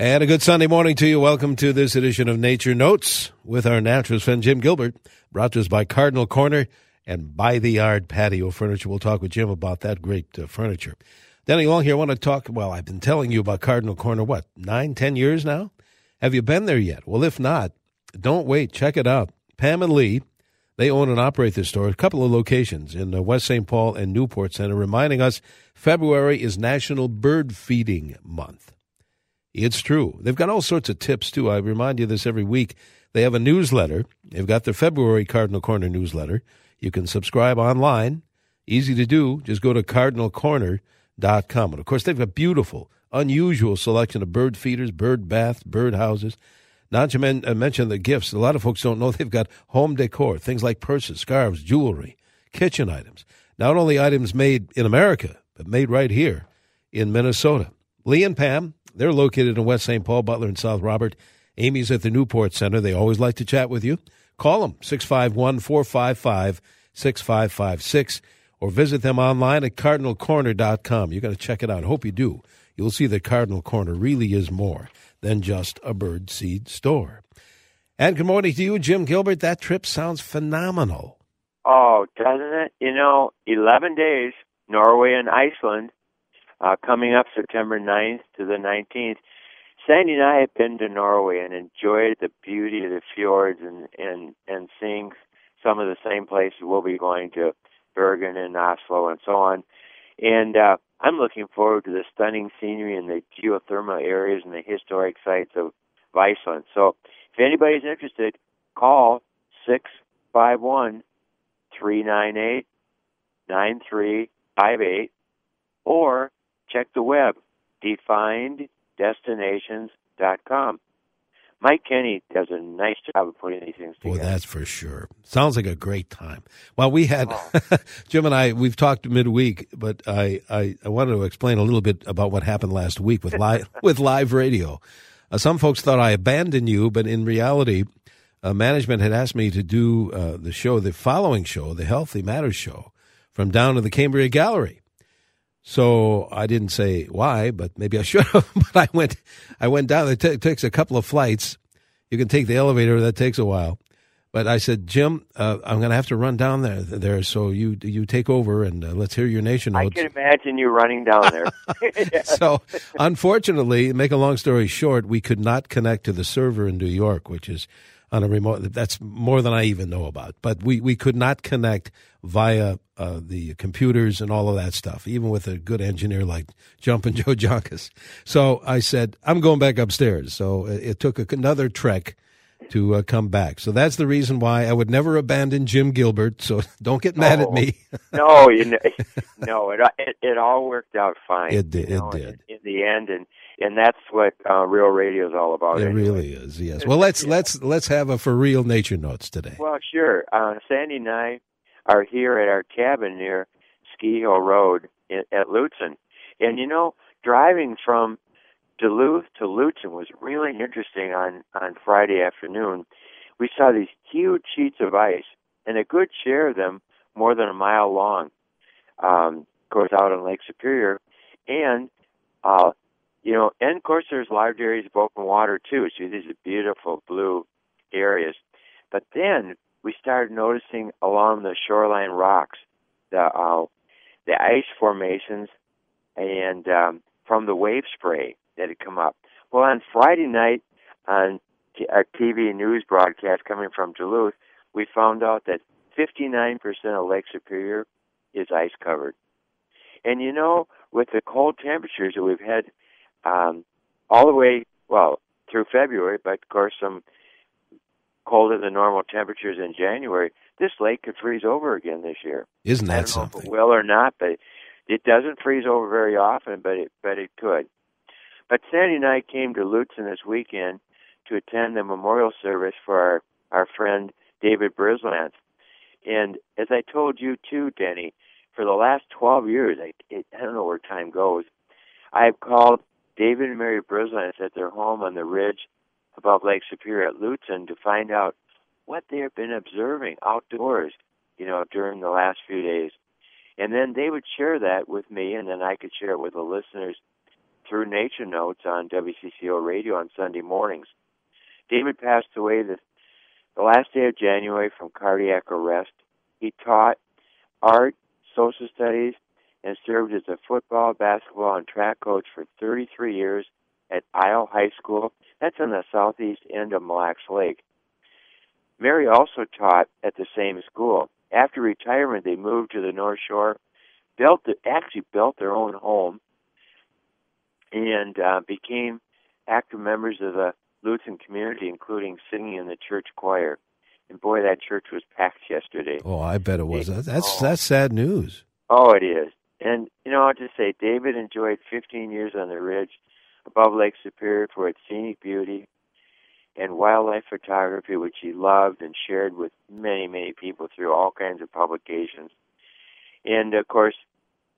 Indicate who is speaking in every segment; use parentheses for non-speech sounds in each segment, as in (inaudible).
Speaker 1: And a good Sunday morning to you. Welcome to this edition of Nature Notes with our naturalist friend Jim Gilbert, brought to us by Cardinal Corner and By the Yard Patio Furniture. We'll talk with Jim about that great uh, furniture. Denny Long here. I want to talk. Well, I've been telling you about Cardinal Corner, what, nine, ten years now? Have you been there yet? Well, if not, don't wait. Check it out. Pam and Lee, they own and operate this store, a couple of locations in uh, West St. Paul and Newport Center, reminding us February is National Bird Feeding Month. It's true. They've got all sorts of tips, too. I remind you this every week. They have a newsletter. They've got their February Cardinal Corner newsletter. You can subscribe online. Easy to do. Just go to cardinalcorner.com. And of course, they've got beautiful, unusual selection of bird feeders, bird baths, bird houses. Not to uh, mention the gifts. A lot of folks don't know they've got home decor, things like purses, scarves, jewelry, kitchen items. Not only items made in America, but made right here in Minnesota. Lee and Pam, they're located in West St. Paul, Butler, and South Robert. Amy's at the Newport Center. They always like to chat with you. Call them 651 455 6556 or visit them online at cardinalcorner.com. You're going to check it out. Hope you do. You'll see that Cardinal Corner really is more than just a bird seed store. And good morning to you, Jim Gilbert. That trip sounds phenomenal.
Speaker 2: Oh, doesn't it? You know, 11 days, Norway and Iceland, uh, coming up September 9th to the 19th. Sandy and I have been to Norway and enjoyed the beauty of the fjords and, and, and seeing some of the same places we'll be going to Bergen and Oslo and so on. And uh, I'm looking forward to the stunning scenery and the geothermal areas and the historic sites of Iceland. So if anybody's interested, call six five one three nine eight nine three five eight or check the web defineddestinations.com. Mike Kenny does a nice job of putting these things together.
Speaker 1: Well, that's for sure. Sounds like a great time. Well, we had oh. (laughs) Jim and I. We've talked midweek, but I, I, I wanted to explain a little bit about what happened last week with live (laughs) with live radio. Uh, some folks thought I abandoned you, but in reality, uh, management had asked me to do uh, the show, the following show, the Healthy Matters show, from down to the Cambria Gallery. So I didn't say why, but maybe I should have. (laughs) but I went, I went down. It, t- it takes a couple of flights. You can take the elevator. That takes a while. But I said, Jim, uh, I'm going to have to run down there. There, so you you take over and uh, let's hear your nation notes.
Speaker 2: I can imagine you running down there. (laughs) (laughs)
Speaker 1: so, unfortunately, to make a long story short, we could not connect to the server in New York, which is on a remote. That's more than I even know about. But we, we could not connect via uh, the computers and all of that stuff, even with a good engineer like Jumpin' (laughs) Joe Jonkas. So I said, I'm going back upstairs. So it, it took a, another trek to uh, come back. So that's the reason why I would never abandon Jim Gilbert. So (laughs) don't get mad at me.
Speaker 2: no, you know, (laughs) no, it, it, it all worked out fine.
Speaker 1: It did.
Speaker 2: Know,
Speaker 1: it did
Speaker 2: in, in the end, and and that's what uh, real radio is all about.
Speaker 1: It
Speaker 2: anyway.
Speaker 1: really is. Yes. Well, let's yeah. let's let's have a for real nature notes today.
Speaker 2: Well, sure. Uh, Sandy and I are here at our cabin near Ski Hill Road in, at Lutsen, and you know, driving from Duluth to Lutsen was really interesting on on Friday afternoon. We saw these huge sheets of ice, and a good share of them more than a mile long. Um, of course, out on Lake Superior, and uh, you know, and of course, there's large areas of open water too. So these are beautiful blue areas. But then we started noticing along the shoreline rocks the uh, the ice formations and um, from the wave spray that had come up. Well, on Friday night on our TV news broadcast coming from Duluth, we found out that 59% of Lake Superior is ice covered. And you know, with the cold temperatures that we've had um, all the way, well, through February, but of course some colder than normal temperatures in January, this lake could freeze over again this year.
Speaker 1: Isn't that something?
Speaker 2: Know if it will or not, but it doesn't freeze over very often, but it but it could. But Sandy and I came to Lutsen this weekend to attend the memorial service for our, our friend David Brislance. And as I told you too, Denny, for the last 12 years, I, it, I don't know where time goes, I've called David and Mary Brislance at their home on the ridge above Lake Superior at Lutsen to find out what they have been observing outdoors, you know, during the last few days. And then they would share that with me, and then I could share it with the listeners through Nature Notes on WCCO radio on Sunday mornings. David passed away the, the last day of January from cardiac arrest. He taught art, social studies, and served as a football, basketball, and track coach for 33 years at Isle High School. That's on the southeast end of Mille Lacs Lake. Mary also taught at the same school. After retirement, they moved to the North Shore, built the, actually built their own home, and uh, became active members of the Lutsen community, including singing in the church choir. And boy, that church was packed yesterday.
Speaker 1: Oh, I bet it was. That's oh. that's sad news.
Speaker 2: Oh, it is. And you know, I'll just say, David enjoyed 15 years on the ridge above Lake Superior for its scenic beauty and wildlife photography, which he loved and shared with many, many people through all kinds of publications. And of course,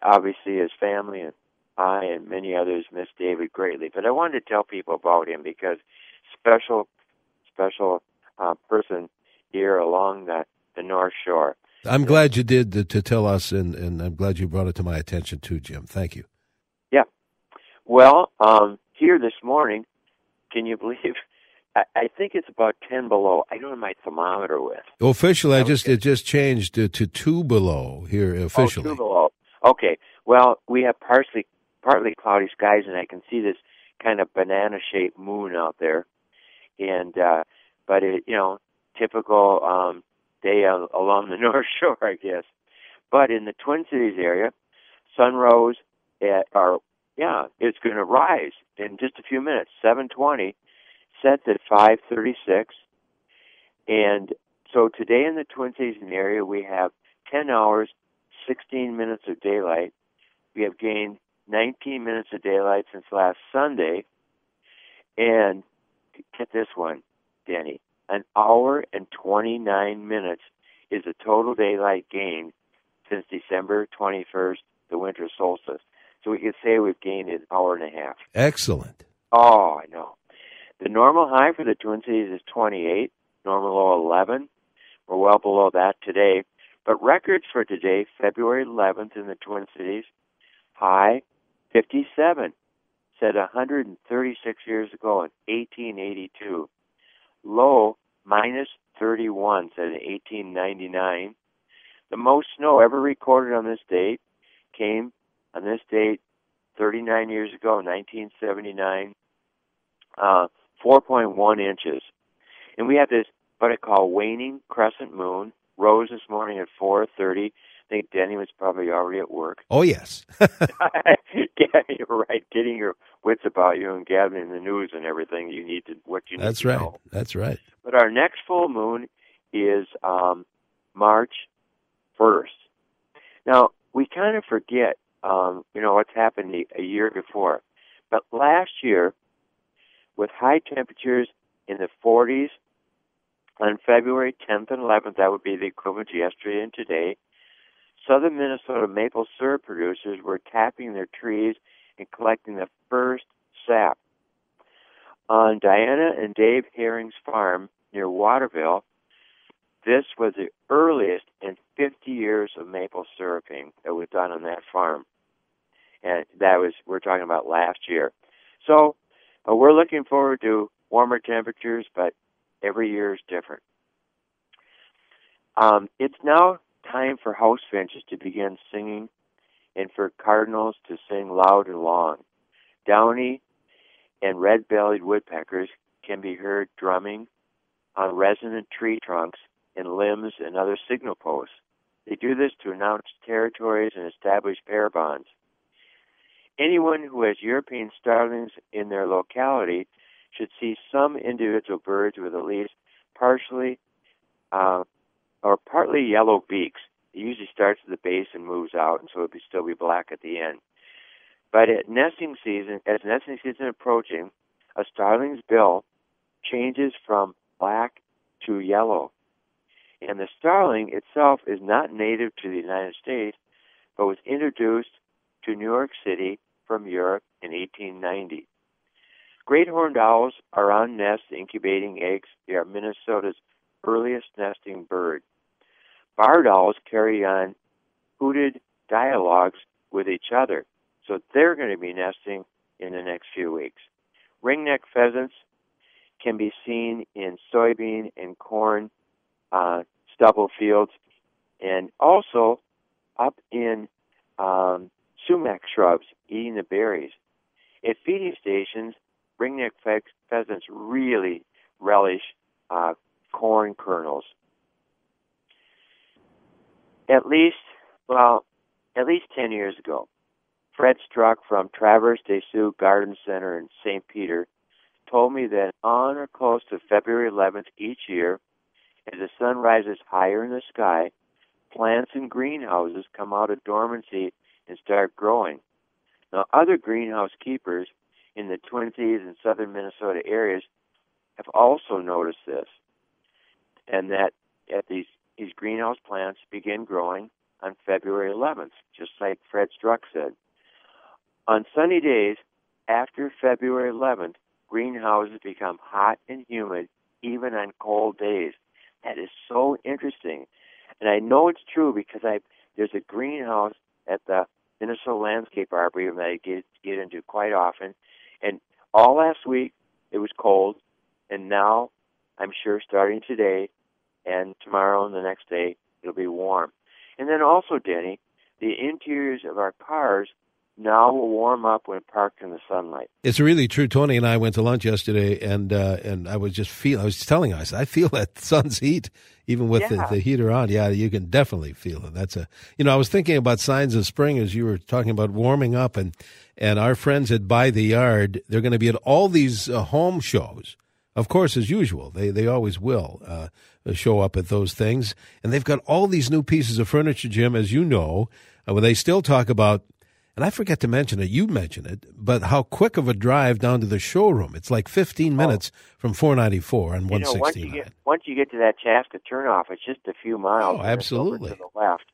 Speaker 2: obviously, his family and I and many others miss David greatly. But I wanted to tell people about him because special, special uh, person here along the, the North Shore.
Speaker 1: I'm glad you did to, to tell us, and, and I'm glad you brought it to my attention too, Jim. Thank you.
Speaker 2: Yeah. Well, um, here this morning, can you believe? (laughs) I, I think it's about ten below. I don't have my thermometer with.
Speaker 1: Officially, I just it just changed to, to two below here officially.
Speaker 2: Oh, two below. Okay. Well, we have partly partly cloudy skies, and I can see this kind of banana shaped moon out there. And uh, but it, you know, typical um, day along the (laughs) North Shore, I guess. But in the Twin Cities area, sun rose eh, at, our yeah, it's going to rise in just a few minutes. 7:20 sets at 5:36, and so today in the Twin Cities area we have 10 hours, 16 minutes of daylight. We have gained 19 minutes of daylight since last Sunday, and get this one, Denny, an hour and 29 minutes is the total daylight gain since December 21st, the winter solstice. So we could say we've gained an hour and a half.
Speaker 1: Excellent.
Speaker 2: Oh, I know. The normal high for the Twin Cities is 28, normal low 11. We're well below that today. But records for today, February 11th in the Twin Cities, high 57, said 136 years ago in 1882. Low minus 31, said in 1899. The most snow ever recorded on this date came on this date 39 years ago, 1979, uh, 4.1 inches. And we have this, what I call waning crescent moon, rose this morning at 4.30. I think Denny was probably already at work.
Speaker 1: Oh, yes. (laughs) (laughs)
Speaker 2: yeah, you're right. Getting your wits about you and gathering the news and everything you need to, what you need
Speaker 1: That's right.
Speaker 2: know.
Speaker 1: That's right.
Speaker 2: But our next full moon is um, March 1st. Now, we kind of forget um, you know, what's happened a year before. But last year, with high temperatures in the 40s on February 10th and 11th, that would be the equivalent to yesterday and today, southern Minnesota maple syrup producers were tapping their trees and collecting the first sap. On Diana and Dave Herring's farm near Waterville, this was the earliest in 50 years of maple syruping that was done on that farm. And that was, we're talking about last year. So uh, we're looking forward to warmer temperatures, but every year is different. Um, it's now time for house finches to begin singing and for cardinals to sing loud and long. Downy and red bellied woodpeckers can be heard drumming on resonant tree trunks and limbs and other signal posts. They do this to announce territories and establish pair bonds. Anyone who has European starlings in their locality should see some individual birds with at least partially uh, or partly yellow beaks. It usually starts at the base and moves out, and so it would still be black at the end. But at nesting season, as nesting season approaching, a starling's bill changes from black to yellow. And the starling itself is not native to the United States, but was introduced to New York City from Europe in 1890. Great horned owls are on nests incubating eggs. They are Minnesota's earliest nesting bird. Barred owls carry on hooted dialogues with each other, so they're going to be nesting in the next few weeks. Ringneck pheasants can be seen in soybean and corn uh, stubble fields, and also up in um, sumac shrubs eating the berries. At feeding stations, ringneck fe- pheasants really relish uh, corn kernels. At least, well, at least 10 years ago, Fred Struck from Traverse des Sioux Garden Center in St. Peter told me that on or close to February 11th each year, as the sun rises higher in the sky, plants in greenhouses come out of dormancy and start growing. Now, other greenhouse keepers in the Twin Cities and southern Minnesota areas have also noticed this, and that at these these greenhouse plants begin growing on February 11th, just like Fred Struck said. On sunny days after February 11th, greenhouses become hot and humid even on cold days. That is so interesting. And I know it's true because I there's a greenhouse at the Minnesota Landscape Arboretum that I get get into quite often. And all last week it was cold and now I'm sure starting today and tomorrow and the next day it'll be warm. And then also, Denny, the interiors of our cars now will warm up when parked in the sunlight.
Speaker 1: It's really true. Tony and I went to lunch yesterday, and uh, and I was just feel. I was telling us I feel that (laughs) sun's heat even with
Speaker 2: Yeah.
Speaker 1: the, the heater on. Yeah, you can definitely feel it. That's a you know I was thinking about signs of spring as you were talking about warming up, and and our friends at By the Yard they're going to be at all these uh, home shows. Of course, as usual, they they always will uh, show up at those things, and they've got all these new pieces of furniture, Jim, as you know, uh, where they still talk about and I forget to mention it, you mentioned it, but how quick of a drive down to the showroom. It's like 15 minutes from 494 and
Speaker 2: Oh. You know, once you
Speaker 1: 169.
Speaker 2: get once you get to that Chaska turnoff, it's just a few miles.
Speaker 1: Oh,
Speaker 2: and it's over
Speaker 1: absolutely.
Speaker 2: to the left.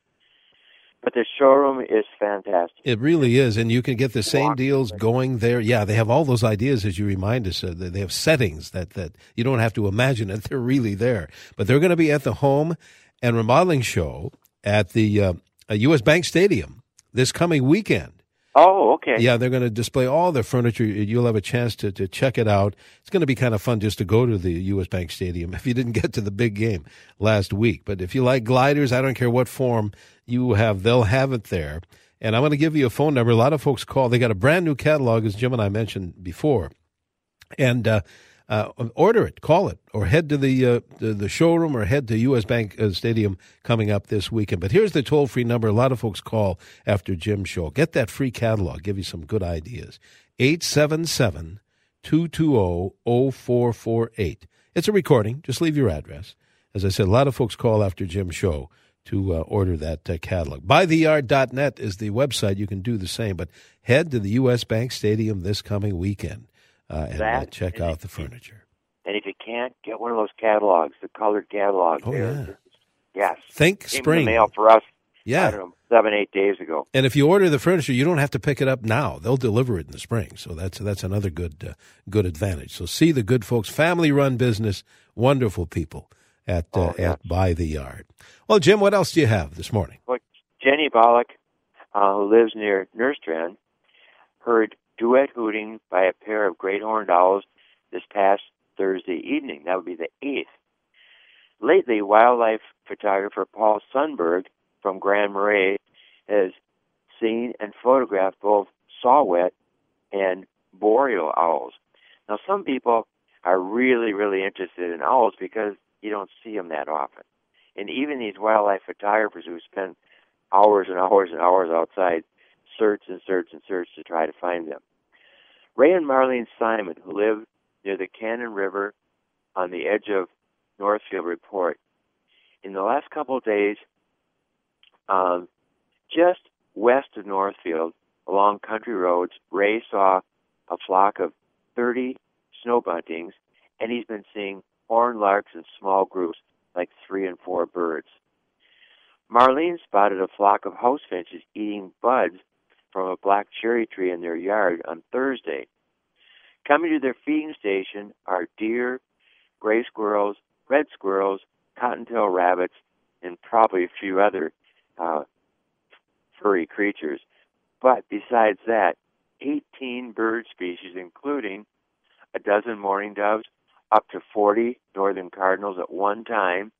Speaker 2: But the showroom is fantastic.
Speaker 1: It really is, and you can get the same
Speaker 2: Walk
Speaker 1: deals going there. Yeah, they have all those ideas as you remind us. Uh, they they have settings that that you don't have to imagine it; they're really there. But they're going to be at the home and remodeling show at the uh, uh, U.S. Bank Stadium this coming weekend.
Speaker 2: Oh, okay.
Speaker 1: Yeah, they're going to display all their furniture. You'll have a chance to, to check it out. It's going to be kind of fun just to go to the U.S. Bank Stadium (laughs) if you didn't get to the big game last week. But if you like gliders, I don't care what form you have, they'll have it there. And I'm going to give you a phone number. A lot of folks call. They got a brand new catalog, as Jim and I mentioned before. And uh, uh, order it, call it, or head to the, uh, the the showroom or head to U.S. Bank uh, Stadium coming up this weekend. But here's the toll free number. A lot of folks call after Jim's show. Get that free catalog. Give you some good ideas. 877 220 0448. It's a recording. Just leave your address. As I said, a lot of folks call after Jim's show to uh, order that uh, catalog. Bytheyard.net is the website. You can do the same, but head to the U.S. Bank Stadium this coming weekend uh, and uh,
Speaker 2: That-
Speaker 1: check
Speaker 2: and
Speaker 1: out the furniture.
Speaker 2: And if you can't, get one of those catalogs, the colored catalogs.
Speaker 1: Oh, yeah.
Speaker 2: Yes.
Speaker 1: Think
Speaker 2: Came in
Speaker 1: spring.
Speaker 2: the mail for us.
Speaker 1: Yeah.
Speaker 2: know, seven, eight days ago.
Speaker 1: And if you order the furniture, you don't have to pick it up now. They'll deliver it in the spring. So that's that's another good uh, good advantage. So see the good folks, family run business, wonderful people at uh,
Speaker 2: Oh, yeah.
Speaker 1: at By the Yard. Well, Jim, what else do you have this morning?
Speaker 2: Well, Jenny Bollock, uh, who lives near Nerstrand, heard duet hooting by a pair of great horned owls this past Thursday evening. That would be the 8th. Lately, wildlife photographer Paul Sundberg from Grand Marais has seen and photographed both saw-whet and boreal owls. Now, some people are really, really interested in owls because you don't see them that often. And even these wildlife photographers who spend hours and hours and hours outside search and search and search to try to find them. Ray and Marlene Simon, who live near the Cannon River on the edge of Northfield, report in the last couple of days, um, just west of Northfield, along country roads, Ray saw a flock of 30 snow buntings, and he's been seeing horned larks in small groups, like three and four birds. Marlene spotted a flock of house finches eating buds from a black cherry tree in their yard on Thursday. Coming to their feeding station are deer, gray squirrels, red squirrels, cottontail rabbits, and probably a few other uh, furry creatures. But besides that, 18 bird species, including a dozen mourning doves, up to 40 northern cardinals at one time.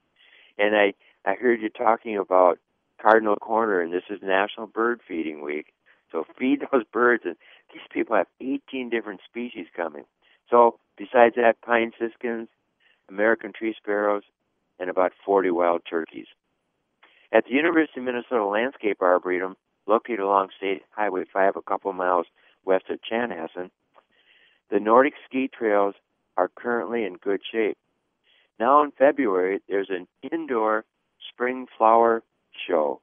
Speaker 2: And I, I heard you talking about Cardinal Corner, and this is National Bird Feeding Week. So feed those (laughs) birds, and these people have 18 different species coming. So besides that, pine siskins, American tree sparrows, and about 40 wild turkeys. At the University of Minnesota Landscape Arboretum, located along State Highway 5 a couple miles west of Chanhassen, the Nordic ski trails are currently in good shape. Now in February, there's an indoor spring flower show.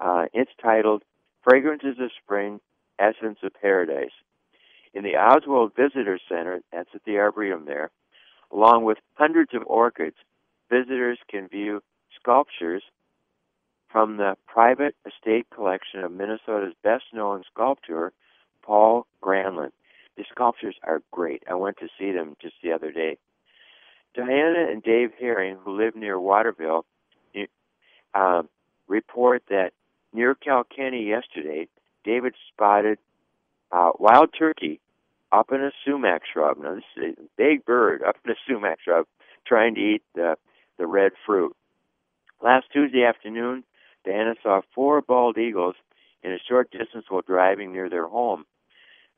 Speaker 2: Uh, it's titled Fragrances of Spring, Essence of Paradise. In the Oswald Visitor Center, that's at the Arboretum there, along with hundreds of orchids, visitors can view sculptures from the private estate collection of Minnesota's best known sculptor, Paul Granlund. The sculptures are great. I went to see them just the other day. Diana and Dave Herring, who live near Waterville, uh, report that near Kilkenny yesterday, David spotted uh, wild turkey up in a sumac shrub. Now, this is a big bird up in a (laughs) sumac shrub trying to eat the, the red fruit. Last Tuesday afternoon, Diana saw four bald eagles in a short distance while driving near their home.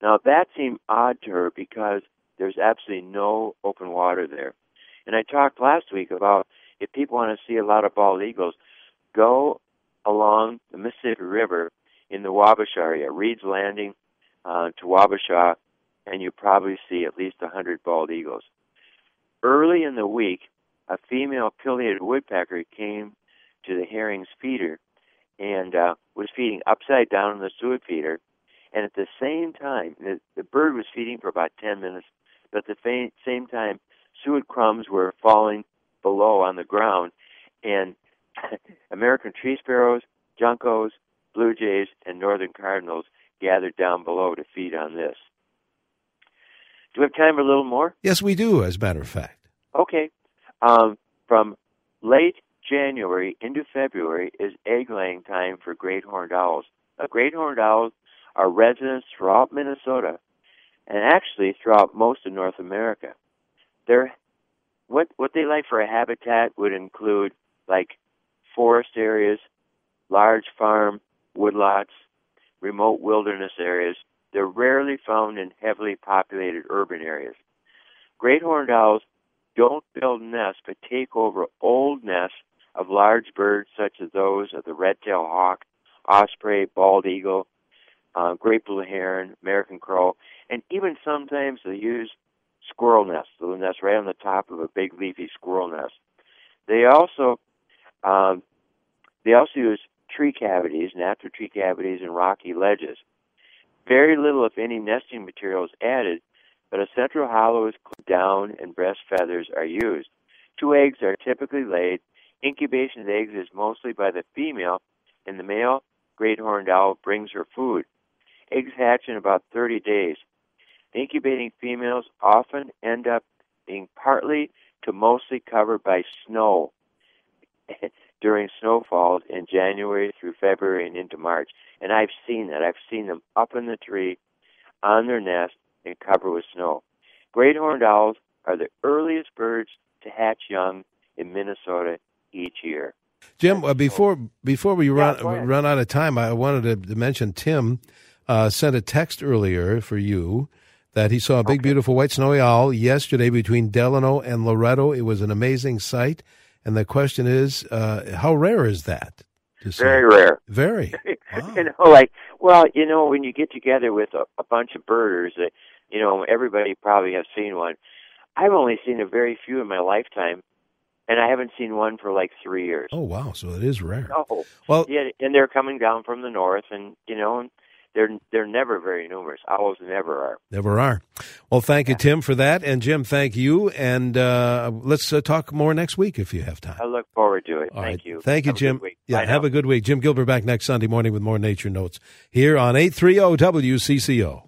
Speaker 2: Now, that seemed odd to her because there's absolutely no open water there. And I talked last week about if people want to see a lot of bald eagles, go along the Mississippi River in the Wabasha area, Reads Landing uh, to Wabasha, and you probably see at least a 100 bald eagles. Early in the week, a female pileated woodpecker came to the Herring's feeder and uh, was feeding upside down in the suet feeder. And at the same time, the, the bird was feeding for about 10 minutes, but at the fa- same time, suet crumbs were falling below on the ground. Tree sparrows, juncos, blue jays, and northern cardinals gathered down below to feed on this. Do we have time for a little more?
Speaker 1: Yes, we do, as a matter of fact.
Speaker 2: Okay. Um, from late January into February is egg laying time for great horned owls. Now, great horned owls are residents throughout Minnesota and actually throughout most of North America. They're, what, what they like for a habitat would include like forest areas, large farm woodlots, remote wilderness areas. They're rarely found in heavily populated urban areas. Great horned owls don't build nests but take over old nests of large birds such as those of the red-tailed hawk, osprey, bald eagle, uh, great blue heron, American crow, and even sometimes they use squirrel nests. The nest right on the top of a big leafy squirrel nest. They also um, they also use tree cavities, natural tree cavities, and rocky ledges. Very little, if any, nesting material is added, but a central hollow is down and breast feathers are used. Two eggs are typically laid. Incubation of eggs is mostly by the female, and the male great horned owl brings her food. Eggs hatch in about 30 days. The incubating females often end up being partly to mostly covered by snow (laughs) during snowfalls in January through February and into March. And I've seen that. I've seen them up in the tree on their nest and covered with snow. Great horned owls are the earliest birds to hatch young in Minnesota each year.
Speaker 1: Jim, uh, before before we run
Speaker 2: yeah,
Speaker 1: run out of time, I wanted to, mention Tim uh, sent a text earlier for you that he saw a big, okay. beautiful white snowy owl yesterday between Delano and Loretto. It was an amazing sight. And the question is, uh, how rare is that?
Speaker 2: Very rare.
Speaker 1: Very. (laughs)
Speaker 2: Wow. you know, like, well, you know, when you get together with a, a bunch of birders, uh, you know, everybody probably has seen one. I've only seen a very few in my lifetime, and I haven't seen one for like three years.
Speaker 1: Oh wow! So it is rare.
Speaker 2: Oh, well, yeah, and they're coming down from the north, and you know, they're they're never very numerous. Owls never are.
Speaker 1: Never are. Well, thank you, Tim, for that, and Jim, thank you. And uh, let's uh, talk more next week if you have time.
Speaker 2: I look forward to it.
Speaker 1: All
Speaker 2: Thank
Speaker 1: right.
Speaker 2: you.
Speaker 1: Thank you,
Speaker 2: Have
Speaker 1: Jim. Yeah,
Speaker 2: Bye
Speaker 1: have
Speaker 2: now.
Speaker 1: a good week. Jim Gilbert back next Sunday morning with more nature notes here on 830 WCCO.